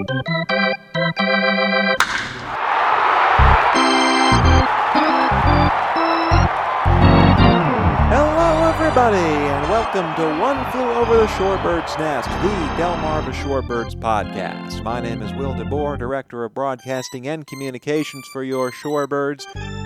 Hello, everybody, and welcome to One Flew Over the Shorebird's Nest, the Delmarva Shorebirds podcast. My name is Will DeBoer, Director of Broadcasting and Communications for your Shorebirds.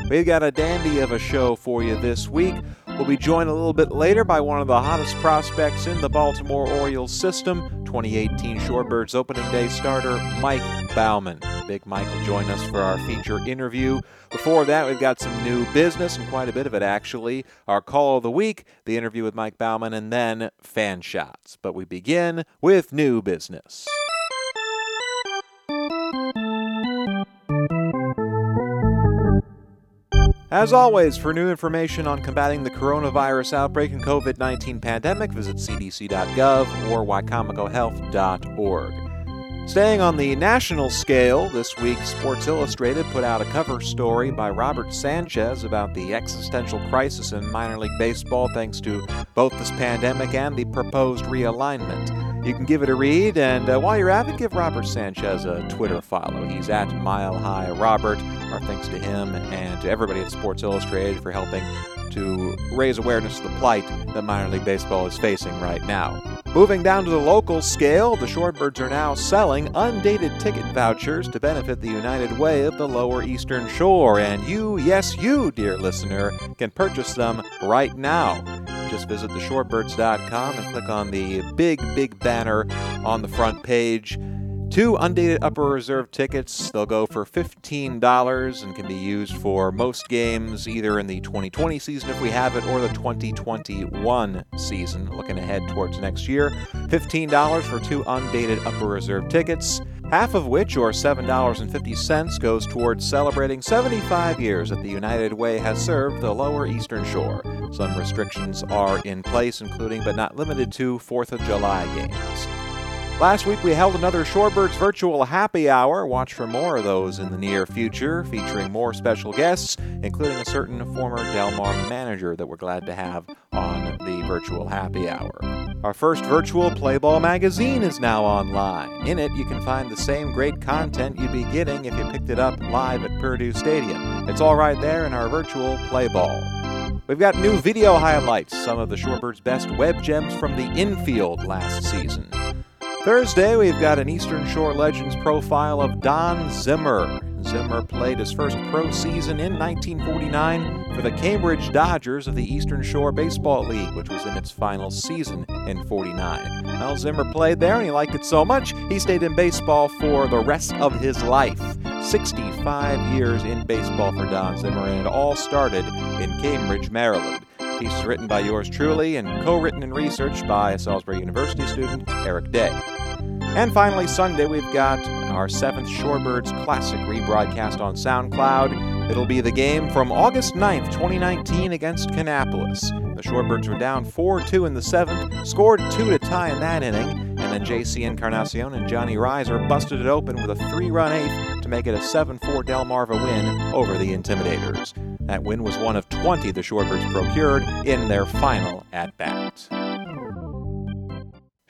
We've got a dandy of a show for you this week. We'll be joined a little bit later by one of the hottest prospects in the Baltimore Orioles system, 2018 Shorebirds opening day starter, Mike Baumann. Big Mike will join us for our feature interview. Before that, we've got some new business, and quite a bit of it actually. Our call of the week, the interview with Mike Baumann, and then fan shots. But we begin with new business. As always, for new information on combating the coronavirus outbreak and COVID 19 pandemic, visit cdc.gov or wicomicohealth.org. Staying on the national scale, this week Sports Illustrated put out a cover story by Robert Sanchez about the existential crisis in minor league baseball thanks to both this pandemic and the proposed realignment. You can give it a read, and uh, while you're at it, give Robert Sanchez a Twitter follow. He's at Mile High Robert. Our thanks to him and to everybody at Sports Illustrated for helping to raise awareness of the plight that minor league baseball is facing right now. Moving down to the local scale, the Shorebirds are now selling undated ticket vouchers to benefit the United Way of the Lower Eastern Shore, and you, yes, you, dear listener, can purchase them right now. Just visit theshorebirds.com and click on the big, big banner on the front page Two undated upper reserve tickets. They'll go for $15 and can be used for most games either in the 2020 season if we have it or the 2021 season, looking ahead towards next year. $15 for two undated upper reserve tickets, half of which, or $7.50, goes towards celebrating 75 years that the United Way has served the lower eastern shore. Some restrictions are in place, including but not limited to 4th of July games. Last week we held another Shorebirds virtual happy hour. Watch for more of those in the near future, featuring more special guests, including a certain former Delmar manager that we're glad to have on the virtual happy hour. Our first virtual Playball magazine is now online. In it, you can find the same great content you'd be getting if you picked it up live at Perdue Stadium. It's all right there in our virtual Playball. We've got new video highlights, some of the Shorebirds' best web gems from the infield last season. Thursday, we've got an Eastern Shore Legends profile of Don Zimmer. Zimmer played his first pro season in 1949 for the Cambridge Dodgers of the Eastern Shore Baseball League, which was in its final season in 49. Well, Zimmer played there and he liked it so much, he stayed in baseball for the rest of his life. 65 years in baseball for Don Zimmer, and it all started in Cambridge, Maryland. Piece written by yours truly and co written and researched by a Salisbury University student Eric Day. And finally, Sunday, we've got our seventh Shorebirds Classic rebroadcast on SoundCloud. It'll be the game from August 9th, 2019, against Kannapolis. The Shorebirds were down 4 2 in the seventh, scored two to tie in that inning, and then JC Encarnacion and Johnny Rizer busted it open with a three run eighth to make it a 7 4 Delmarva win over the Intimidators. That win was one of 20 the Shorebirds procured in their final at bat.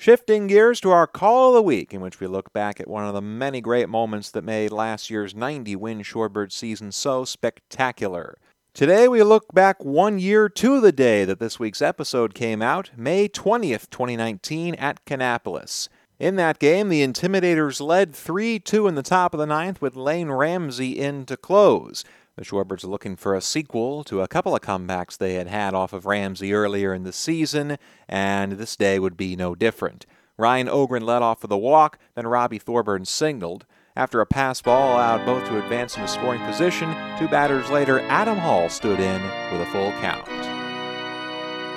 Shifting gears to our call of the week, in which we look back at one of the many great moments that made last year's 90 win Shorebird season so spectacular. Today we look back one year to the day that this week's episode came out, May 20th, 2019, at Kannapolis. In that game, the Intimidators led 3 2 in the top of the ninth with Lane Ramsey in to close. The Shorebirds are looking for a sequel to a couple of comebacks they had had off of Ramsey earlier in the season, and this day would be no different. Ryan Ogren led off with a walk, then Robbie Thorburn singled. After a pass ball allowed both to advance into scoring position, two batters later, Adam Hall stood in with a full count.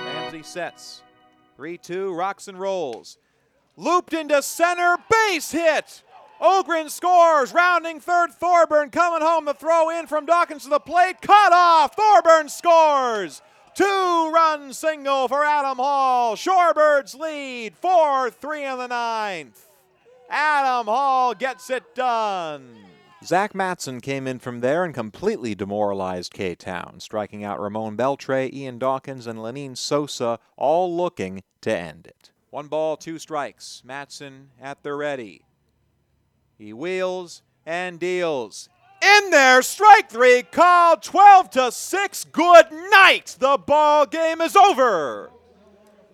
Ramsey sets. 3 2, rocks and rolls. Looped into center, base hit! Ogren scores, rounding third. Thorburn coming home. The throw in from Dawkins to the plate. Cut off. Thorburn scores. Two run single for Adam Hall. Shorebirds lead 4 3 in the ninth. Adam Hall gets it done. Zach Matson came in from there and completely demoralized K Town, striking out Ramon Beltre, Ian Dawkins, and Lenyn Sosa, all looking to end it. One ball, two strikes. Matson at the ready. He wheels and deals. In there, strike three, called 12 to 6. Good night. The ball game is over.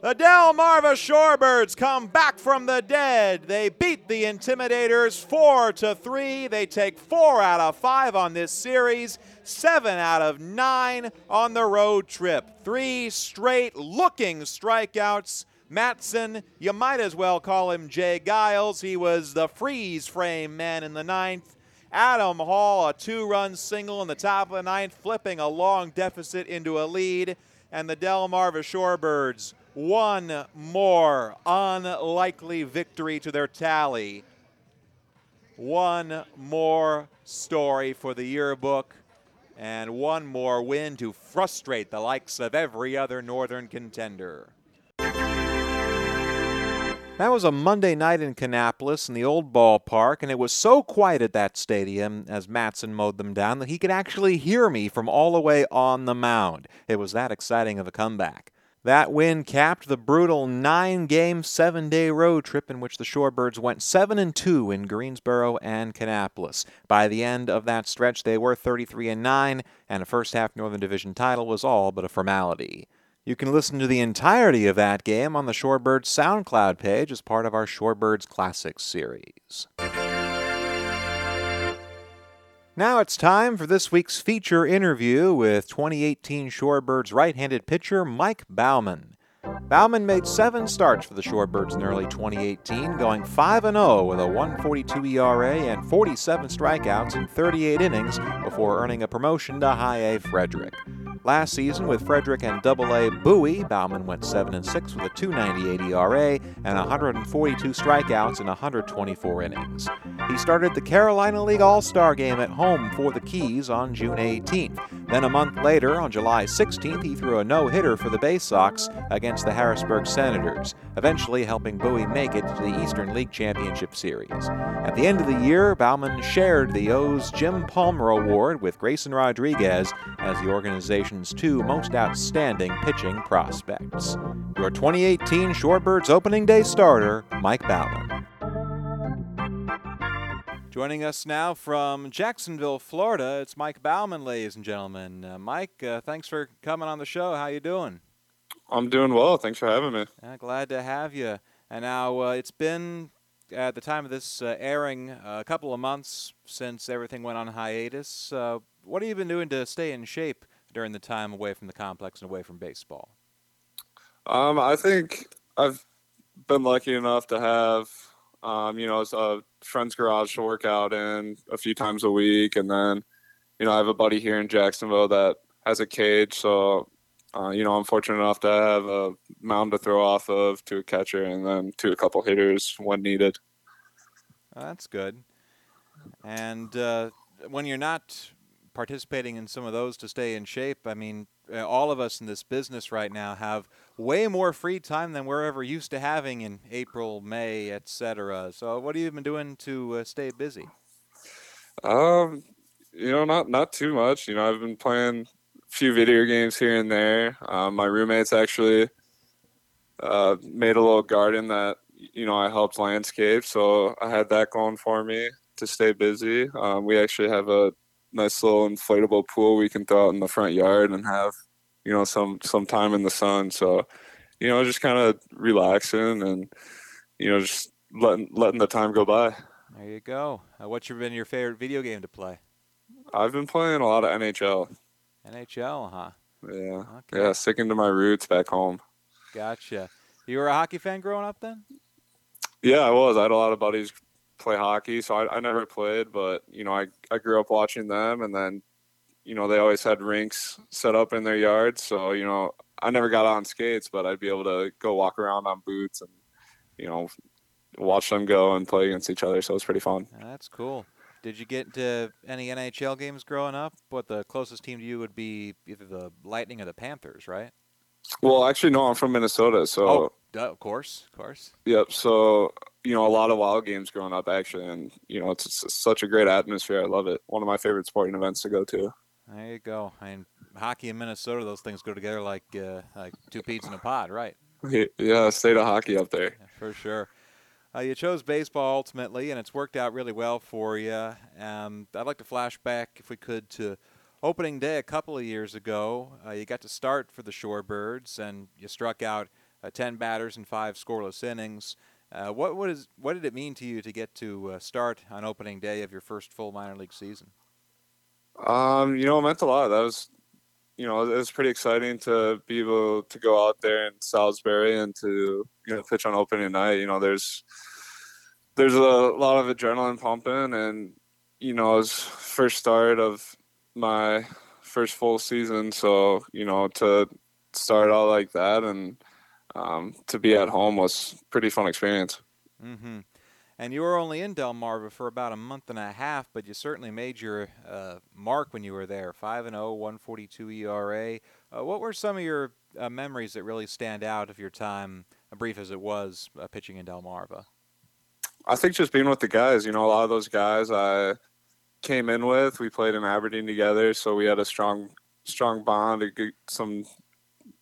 The Delmarva Shorebirds come back from the dead. They beat the Intimidators 4 to 3. They take 4 out of 5 on this series, 7 out of 9 on the road trip. 3 straight looking strikeouts. Matson, you might as well call him J. Geils. He was the freeze frame man in the ninth. Adam Hall, a two run single in the top of the ninth, flipping a long deficit into a lead. And the Delmarva Shorebirds one more unlikely victory to their tally. One more story for the yearbook, and one more win to frustrate the likes of every other Northern contender. That was a Monday night in Kannapolis in the old ballpark, and it was so quiet at that stadium as Matson mowed them down that he could actually hear me from all the way on the mound. It was that exciting of a comeback. That win capped the brutal nine-game, seven-day road trip in which the Shorebirds went seven and two in Greensboro and Kannapolis. By the end of that stretch, they were 33 and nine, and a first-half Northern Division title was all but a formality. You can listen to the entirety of that game on the Shorebirds SoundCloud page as part of our Shorebirds Classics series. Now it's time for this week's feature interview with 2018 Shorebirds right handed pitcher Mike Baumann. Baumann made seven starts for the Shorebirds in early 2018, going 5 0 with a 142 ERA and 47 strikeouts in 38 innings before earning a promotion to High A Frederick. Last season, with Frederick and Double-A Bowie, Baumann went 7 and 6 with a 2.98 ERA and 142 strikeouts in 124 innings. He started the Carolina League All-Star game at home for the Keys on June 18th. Then a month later, on July 16th, he threw a no-hitter for the Bay Sox against the Harrisburg Senators, eventually helping Bowie make it to the Eastern League Championship Series. At the end of the year, Baumann shared the O's Jim Palmer Award with Grayson Rodriguez as the organization's two most outstanding pitching prospects. Your 2018 Shorebirds opening day starter, Mike Baumann. Joining us now from Jacksonville, Florida, it's Mike Baumann, ladies and gentlemen. Uh, Mike, uh, thanks for coming on the show. How you doing? I'm doing well. Thanks for having me. Uh, glad to have you. And now uh, it's been at the time of this uh, airing a couple of months since everything went on hiatus. Uh, what have you been doing to stay in shape during the time away from the complex and away from baseball? Um, I think I've been lucky enough to have, um, you know, it's a friend's garage to work out in a few times a week, and then, you know, I have a buddy here in Jacksonville that has a cage, so uh, you know, I'm fortunate enough to have a mound to throw off of to a catcher and then to a couple hitters when needed. That's good. And uh, when you're not participating in some of those to stay in shape, I mean, uh, all of us in this business right now have way more free time than we're ever used to having in April, May, etc. So, what have you been doing to uh, stay busy? Um, you know, not not too much. You know, I've been playing a few video games here and there. Um, my roommates actually uh, made a little garden that you know I helped landscape, so I had that going for me to stay busy. Um, we actually have a nice little inflatable pool we can throw out in the front yard and have you know some some time in the sun. So you know just kind of relaxing and you know just letting letting the time go by. There you go. Uh, what's your, been your favorite video game to play? I've been playing a lot of NHL. NHL, huh? Yeah. Okay. Yeah, sticking to my roots back home. Gotcha. You were a hockey fan growing up then? Yeah, I was. I had a lot of buddies play hockey, so I, I never played, but you know, I, I grew up watching them and then you know, they always had rinks set up in their yards, so you know, I never got on skates, but I'd be able to go walk around on boots and you know, watch them go and play against each other, so it was pretty fun. that's cool. Did you get into any NHL games growing up? What the closest team to you would be either the Lightning or the Panthers, right? Well, actually, no. I'm from Minnesota, so oh, of course, of course. Yep. So you know, a lot of wild games growing up, actually, and you know, it's, it's such a great atmosphere. I love it. One of my favorite sporting events to go to. There you go. I mean, hockey in Minnesota, those things go together like uh, like two peas in a pod, right? Yeah, state of hockey up there. Yeah, for sure. Uh, you chose baseball ultimately, and it's worked out really well for you. Um, I'd like to flash back, if we could, to opening day a couple of years ago. Uh, you got to start for the Shorebirds, and you struck out uh, 10 batters in five scoreless innings. Uh, what, what, is, what did it mean to you to get to uh, start on opening day of your first full minor league season? Um, you know, it meant a lot. That was, you know, it was pretty exciting to be able to go out there in Salisbury and to you know pitch on opening night. You know, there's there's a lot of adrenaline pumping, and you know, it was first start of my first full season, so you know, to start out like that and um, to be at home was pretty fun experience. Mm-hmm. And you were only in Delmarva for about a month and a half, but you certainly made your uh, mark when you were there. Five and 0, 142 ERA. Uh, what were some of your uh, memories that really stand out of your time, brief as it was, uh, pitching in Delmarva? I think just being with the guys. You know, a lot of those guys I came in with. We played in Aberdeen together, so we had a strong, strong bond, a good, some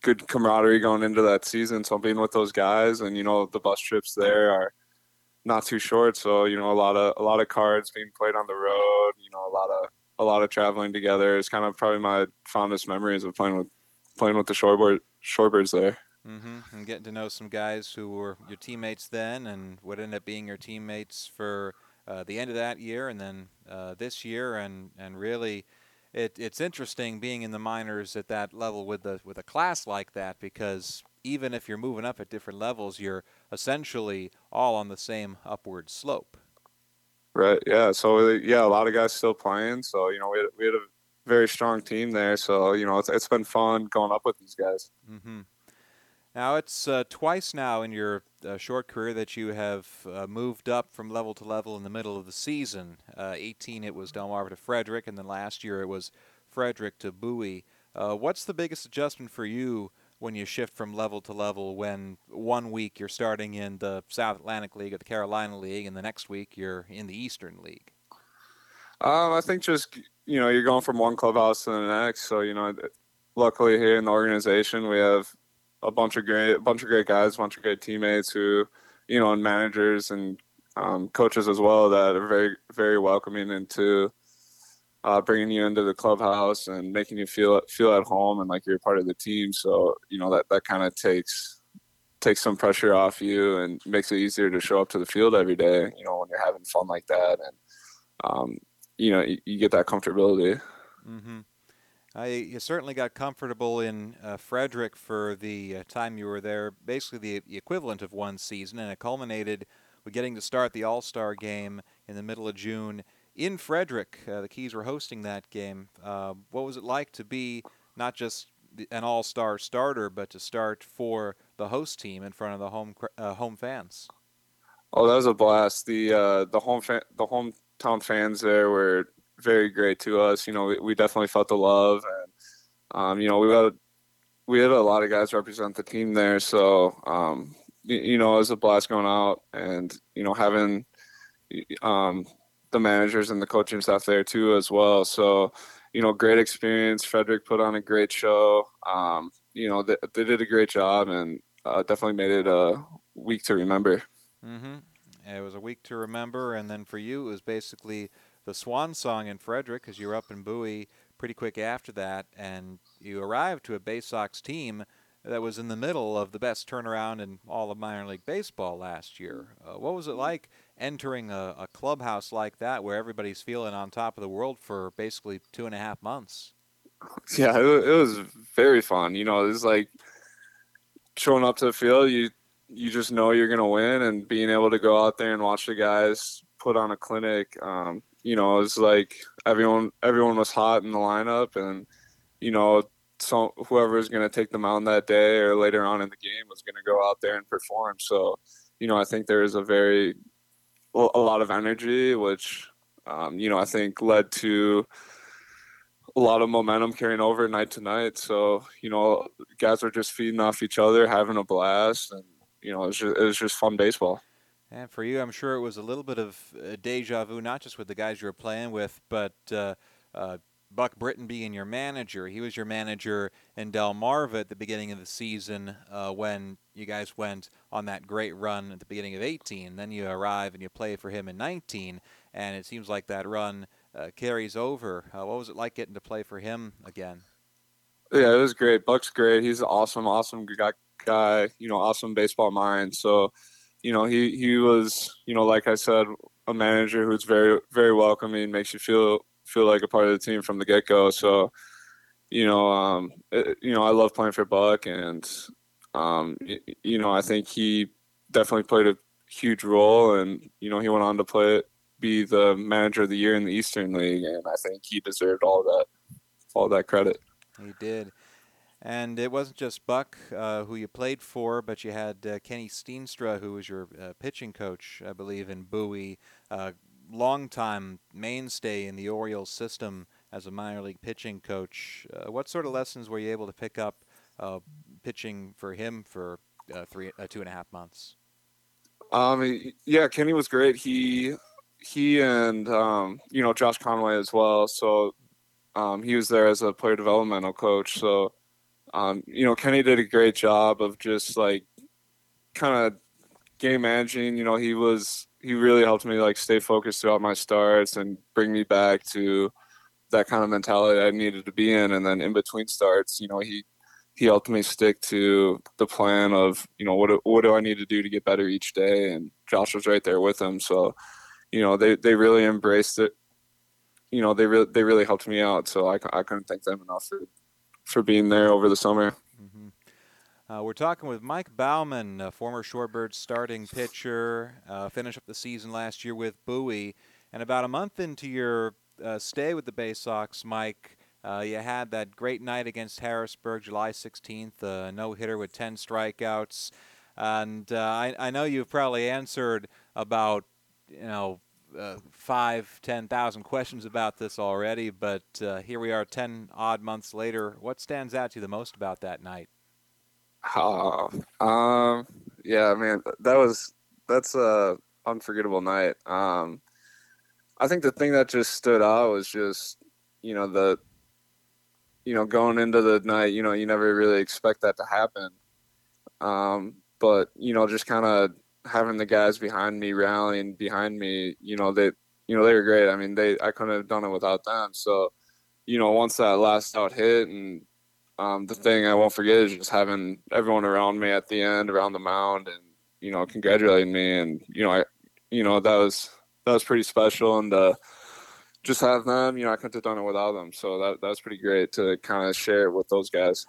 good camaraderie going into that season. So being with those guys, and you know, the bus trips there are not too short. So you know, a lot of a lot of cards being played on the road. You know, a lot of a lot of traveling together. It's kind of probably my fondest memories of playing with playing with the shoreboard shorebirds there. Mm-hmm. And getting to know some guys who were your teammates then, and would end up being your teammates for uh, the end of that year, and then uh, this year, and and really it, it's interesting being in the minors at that level with the with a class like that because even if you're moving up at different levels, you're essentially all on the same upward slope. Right. Yeah. So yeah, a lot of guys still playing. So you know we had, we had a very strong team there. So you know it's it's been fun going up with these guys. Mm-hmm. Now it's uh, twice now in your uh, short career that you have uh, moved up from level to level in the middle of the season. Uh, 18 it was Delmarva to Frederick, and then last year it was Frederick to Bowie. Uh, what's the biggest adjustment for you when you shift from level to level? When one week you're starting in the South Atlantic League or the Carolina League, and the next week you're in the Eastern League. Um, I think just you know you're going from one clubhouse to the next. So you know, luckily here in the organization we have a bunch of great, a bunch of great guys, a bunch of great teammates who, you know, and managers and um, coaches as well that are very, very welcoming into uh, bringing you into the clubhouse and making you feel feel at home and like you're part of the team. So you know that that kind of takes takes some pressure off you and makes it easier to show up to the field every day. You know when you're having fun like that, and um, you know you, you, get that comfortability. Mm-hmm. Uh, you certainly got comfortable in uh, Frederick for the uh, time you were there, basically the, the, equivalent of one season, and it culminated with getting to start the All Star game in the middle of June in Frederick. Uh, the Keys were hosting that game. Uh, what was it like to be not just an All Star starter, but to start for the host team in front of the home uh, home fans? Oh, that was a blast. The the home fa- the hometown fans there were very great to us. You know, we, we definitely felt the love, and um, you know, we had we had a lot of guys represent the team there. So um, you, you, know, it was a blast going out, and you know, having um, the managers and the coaching staff there too as well. So you know, great experience. Frederick put on a great show. Um, you know, they, they, did a great job, and uh, definitely made it a week to remember. Mm-hmm. It was a week to remember, and then for you, it was basically the swan song in Frederick because you were up in Bowie pretty quick after that, and you arrived to a Bay Sox team that was in the middle of the best turnaround in all of minor league baseball last year. Uh, what was it like entering a, a, clubhouse like that where everybody's feeling on top of the world for basically two and a half months? Yeah, it, it was very fun. You know, it's like showing up to the field, you you just know you're gonna win, and being able to go out there and watch the guys put on a clinic. Um, you know, it's like everyone everyone was hot in the lineup, and you know, so whoever was going to take the mound that day or later on in the game was going to go out there and perform. So, you know, I think there is a very a lot of energy, which um, you know I think led to a lot of momentum carrying over night to night. So, you know, guys were just feeding off each other, having a blast, and you know, it was just, it was just fun baseball. And for you, I'm sure it was a little bit of deja vu, not just with the guys you were playing with, but uh, uh, Buck Britton being your manager. He was your manager in Delmarva at the beginning of the season uh, when you guys went on that great run at the beginning of 18. Then you arrive and you play for him in 19, and it seems like that run uh, carries over. Uh, what was it like getting to play for him again? Yeah, it was great. Buck's great. He's an awesome, awesome guy. You know, awesome baseball mind. So, you know, he he was, you know, like I said, a manager who's very very welcoming, makes you feel feel like a part of the team from the get go. So, you know, um, it, you know, I love playing for Buck, and um, you know, I think he definitely played a huge role, and you know, he went on to play be the manager of the year in the Eastern League, and I think he deserved all that all that credit. He did. And it wasn't just Buck uh, who you played for, but you had uh, Kenny Steenstra, who was your uh, pitching coach, I believe, in Bowie. Uh, longtime mainstay in the Orioles system as a minor league pitching coach. Uh, what sort of lessons were you able to pick up uh, pitching for him for uh, three, two and a half months? Um, yeah, Kenny was great. He he and um, you know Josh Conway as well. So um, he was there as a player developmental coach. So um, you know, Kenny did a great job of just like kind of game managing. You know, he was he really helped me like stay focused throughout my starts and bring me back to that kind of mentality I needed to be in. And then in between starts, you know, he he helped me stick to the plan of you know what what do I need to do to get better each day. And Josh was right there with him, so you know they they really embraced it. You know they really they really helped me out, so I I couldn't thank them enough for for being there over the summer. Mm-hmm. Uh, we're talking with Mike Baumann, former Shorebirds starting pitcher, uh, finished up the season last year with Bowie. And about a month into your uh, stay with the Bay Sox, Mike, uh, you had that great night against Harrisburg, July 16th, a no hitter with 10 strikeouts. And uh, I, I know you've probably answered about, you know, uh, five, ten thousand questions about this already, but uh, here we are, ten odd months later. What stands out to you the most about that night? Oh, um, yeah, man, that was that's a unforgettable night. Um, I think the thing that just stood out was just you know the you know going into the night, you know, you never really expect that to happen. Um, but you know, just kind of having the guys behind me rallying behind me, you know, they you know, they were great. I mean, they I couldn't have done it without them. So, you know, once that last out hit and um, the thing I won't forget is just having everyone around me at the end, around the mound, and you know, congratulating me, and you know, I, you know, that was that was pretty special, and uh, just have them, you know, I couldn't have done it without them, so that that was pretty great to kind of share it with those guys.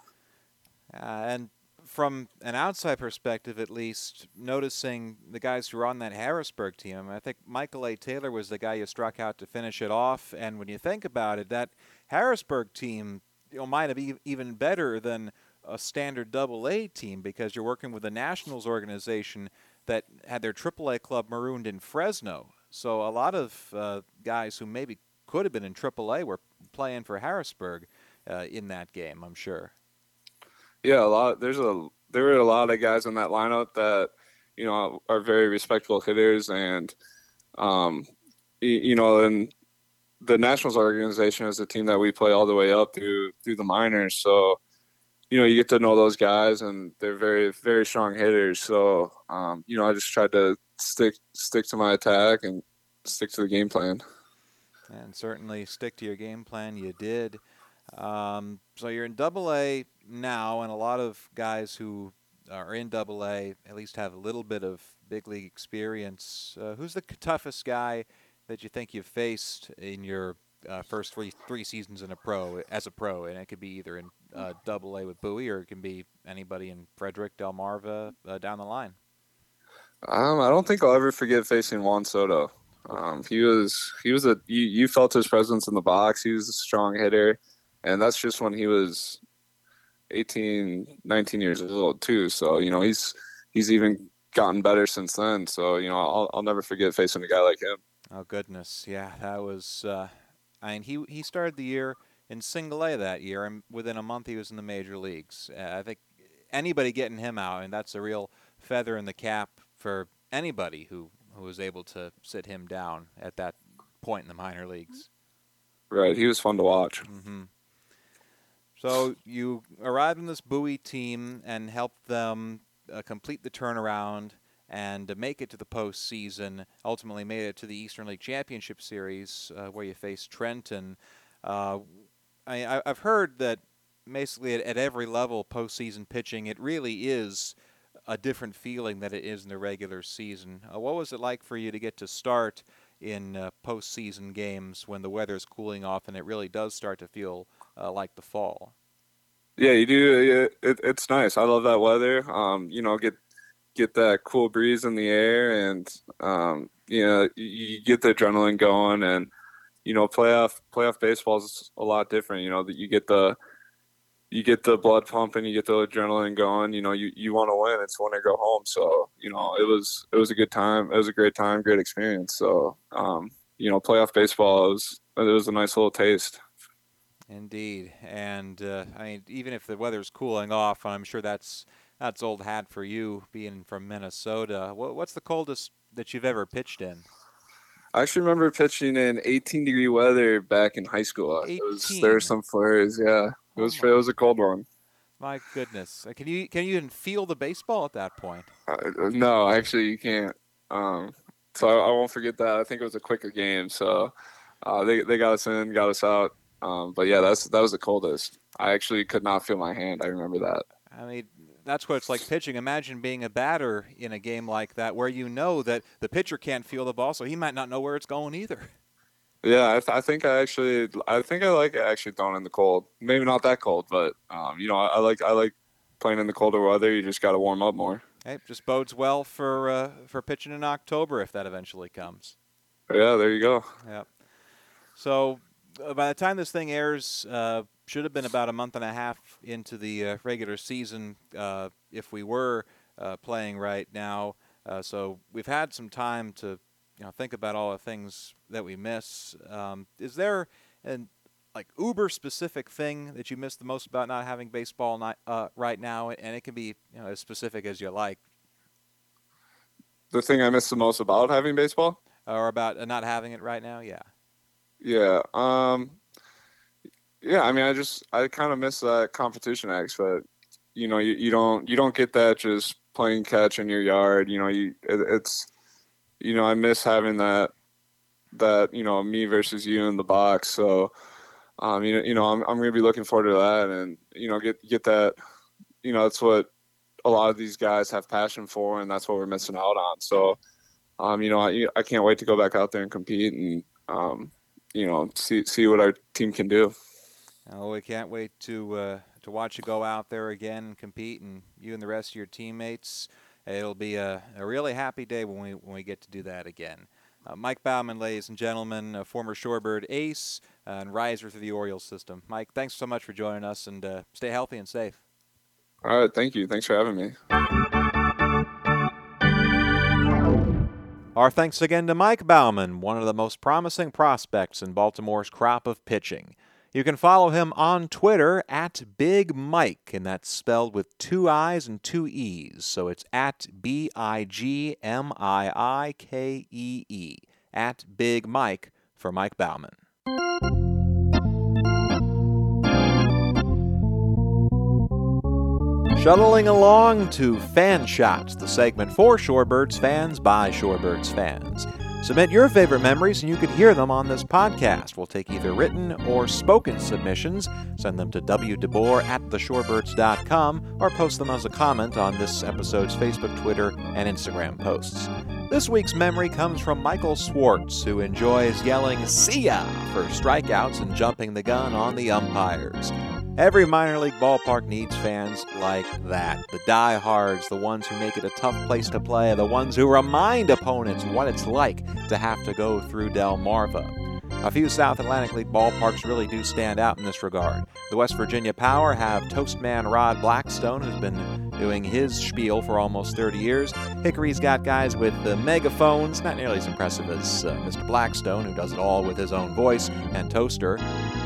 Uh, and from an outside perspective, at least, noticing the guys who were on that Harrisburg team, I think Michael A. Taylor was the guy you struck out to finish it off. And when you think about it, that Harrisburg team you know, might have been even better than a standard Double A team because you're working with a Nationals organization that had their Triple A club marooned in Fresno. So a lot of uh, guys who maybe could have been in Triple A were playing for Harrisburg uh, in that game. I'm sure. Yeah, a lot. There's a there were a lot of guys in that lineup that you know are very respectable hitters, and um, you, you know, and the Nationals organization is a team that we play all the way up through through the minors. So, you know, you get to know those guys, and they're very very strong hitters. So, um, you know, I just tried to stick stick to my attack and stick to the game plan. And certainly stick to your game plan. You did. Um, so you're in Double A now, and a lot of guys who are in Double A at least have a little bit of big league experience. Uh, who's the toughest guy that you think you've faced in your uh, first three three seasons in a pro as a pro, and it could be either in uh, Double A with Bowie, or it can be anybody in Frederick, Delmarva uh, down the line. Um, I don't think I'll ever forget facing Juan Soto. Um, he was he was a you, you felt his presence in the box. He was a strong hitter and that's just when he was 18 19 years old too so you know he's he's even gotten better since then so you know i'll, I'll never forget facing a guy like him oh goodness yeah that was uh, i mean he he started the year in single a that year and within a month he was in the major leagues uh, i think anybody getting him out and that's a real feather in the cap for anybody who who was able to sit him down at that point in the minor leagues right. He was fun to watch. Mm-hmm. So you arrived in this Bowie team and helped them uh, complete the turnaround and uh, make it to the postseason. Ultimately, made it to the Eastern League Championship Series, uh, where you faced Trenton. Uh, I, have heard that basically at, at, every level, postseason pitching, it really is a different feeling than it is in the regular season. Uh, what was it like for you to get to start in uh, postseason games when the weather is cooling off and it really does start to feel uh, like the fall? Yeah, you do. It, it's nice. I love that weather. Um, you know, get get that cool breeze in the air, and um, you know, you get the adrenaline going, and you know, playoff playoff baseball is a lot different. You know, that you get the you get the blood pumping, you get the adrenaline going. You know, you, you want to win. It's when I go home. So you know, it was it was a good time. It was a great time, great experience. So um, you know, playoff baseball was it was a nice little taste. Indeed, and uh, I mean, even if the weather's cooling off, I'm sure that's that's old hat for you, being from Minnesota. What, what's the coldest that you've ever pitched in? I actually remember pitching in 18 degree weather back in high school. 18. Was, there were some flares, yeah. It was oh it was a cold one. My goodness, uh, can you can you even feel the baseball at that point? Uh, no, actually, you can't. Um, so I, I, won't forget that. I think it was a quicker game, so uh, they they got us in, got us out. Um, but yeah, that's that was the coldest. I actually could not feel my hand. I remember that. I mean, that's what it's like pitching. Imagine being a batter in a game like that, where you know that the pitcher can't feel the ball, so he might not know where it's going either. Yeah, I, th- I, think I actually, I think I like actually throwing in the cold. Maybe not that cold, but um, you know, I, I, like I like playing in the colder weather. You just got to warm up more. Hey, just bodes well for uh, for pitching in October if that eventually comes. Yeah, there you go. Yeah. So by the time this thing airs, uh, should have been about a month and a half into the uh, regular season uh, if we were uh, playing right now. so we've had some time to you know think about all the things that we miss. Um, is there an like uber specific thing that you miss the most about not having baseball not, uh, right now, and it can be you know as specific as you like. The thing I miss the most about having baseball, or about uh, not having it right now, yeah. Yeah. Um. Yeah. I mean, I just I kind of miss that competition aspect. You know, you, you don't you don't get that just playing catch in your yard. You know, you it, it's you know, I miss having that that you know me versus you in the box. So, um, you know, you know, I'm I'm gonna be looking forward to that, and you know, get get that. You know, that's what a lot of these guys have passion for, and that's what we're missing out on. So, um, you know, I I can't wait to go back out there and compete, and um, you know, see see what our team can do. Oh, we can't wait to uh, to watch you go out there again and compete, and you and the rest of your teammates. It'll be a, a really happy day when we when we get to do that again. Uh, Mike Baumann, ladies and gentlemen, a former Shorebird ace uh, and riser through the Orioles system. Mike, thanks so much for joining us, and uh, stay healthy and safe. All right, thank you. Thanks for having me. Our thanks again to Mike Baumann, one of the most promising prospects in Baltimore's crop of pitching. You can follow him on Twitter at Big Mike, and that's spelled with two I's and two E's. So it's at B I G M I I K E E, at Big Mike for Mike Baumann. Shuttling along to Fan Shots, the segment for Shorebirds fans by Shorebirds fans. Submit your favorite memories and you could hear them on this podcast. We'll take either written or spoken submissions. Send them to wdeboer at theshorebirds.com or post them as a comment on this episode's Facebook, Twitter, and Instagram posts. This week's memory comes from Michael Swartz, who enjoys yelling, See ya! for strikeouts and jumping the gun on the umpires. Every minor league ballpark needs fans like that. The diehards, the ones who make it a tough place to play, the ones who remind opponents what it's like to have to go through Delmarva. A few South Atlantic League ballparks really do stand out in this regard. The West Virginia Power have Toastman Rod Blackstone, who's been doing his spiel for almost 30 years. Hickory's got guys with the megaphones, not nearly as impressive as uh, Mr. Blackstone, who does it all with his own voice and toaster.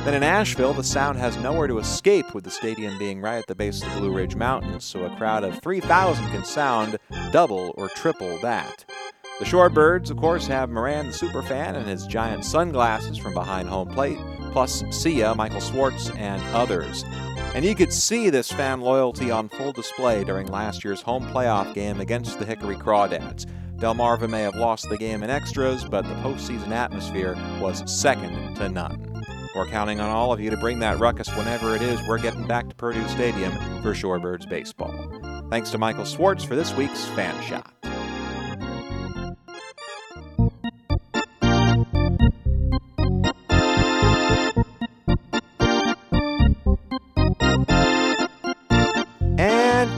Then in Asheville, the sound has nowhere to escape, with the stadium being right at the base of the Blue Ridge Mountains, so a crowd of 3,000 can sound double or triple that. The Shorebirds, of course, have Moran the superfan and his giant sunglasses from behind home plate, plus Sia, Michael Schwartz, and others. And you could see this fan loyalty on full display during last year's home playoff game against the Hickory Crawdads. Delmarva may have lost the game in extras, but the postseason atmosphere was second to none. We're counting on all of you to bring that ruckus whenever it is we're getting back to Perdue Stadium for Shorebirds baseball. Thanks to Michael Schwartz for this week's Fan Shot.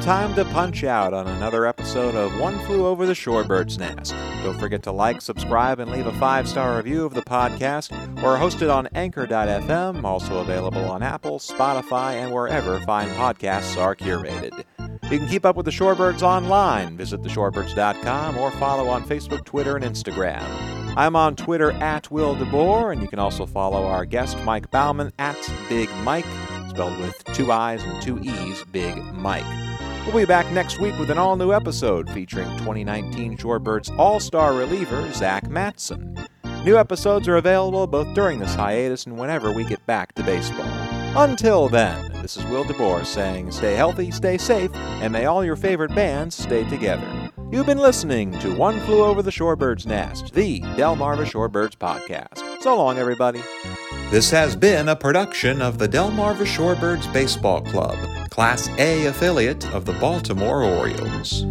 Time to punch out on another episode of One Flew Over the Shorebird's Nest. Don't forget to like, subscribe, and leave a five star review of the podcast. We're hosted on Anchor.fm, also available on Apple, Spotify, and wherever fine podcasts are curated. You can keep up with the Shorebirds online. Visit theshorebirds.com or follow on Facebook, Twitter, and Instagram. I'm on Twitter at Will DeBoer, and you can also follow our guest Mike Baumann at Big Mike, spelled with two I's and two E's, Big Mike. We'll be back next week with an all new episode featuring 2019 Shorebirds All Star reliever Zach Matson. New episodes are available both during this hiatus and whenever we get back to baseball. Until then, this is Will DeBoer saying stay healthy, stay safe, and may all your favorite bands stay together. You've been listening to One Flew Over the Shorebird's Nest, the Delmarva Shorebirds podcast. So long, everybody. This has been a production of the Delmarva Shorebirds Baseball Club, Class A affiliate of the Baltimore Orioles.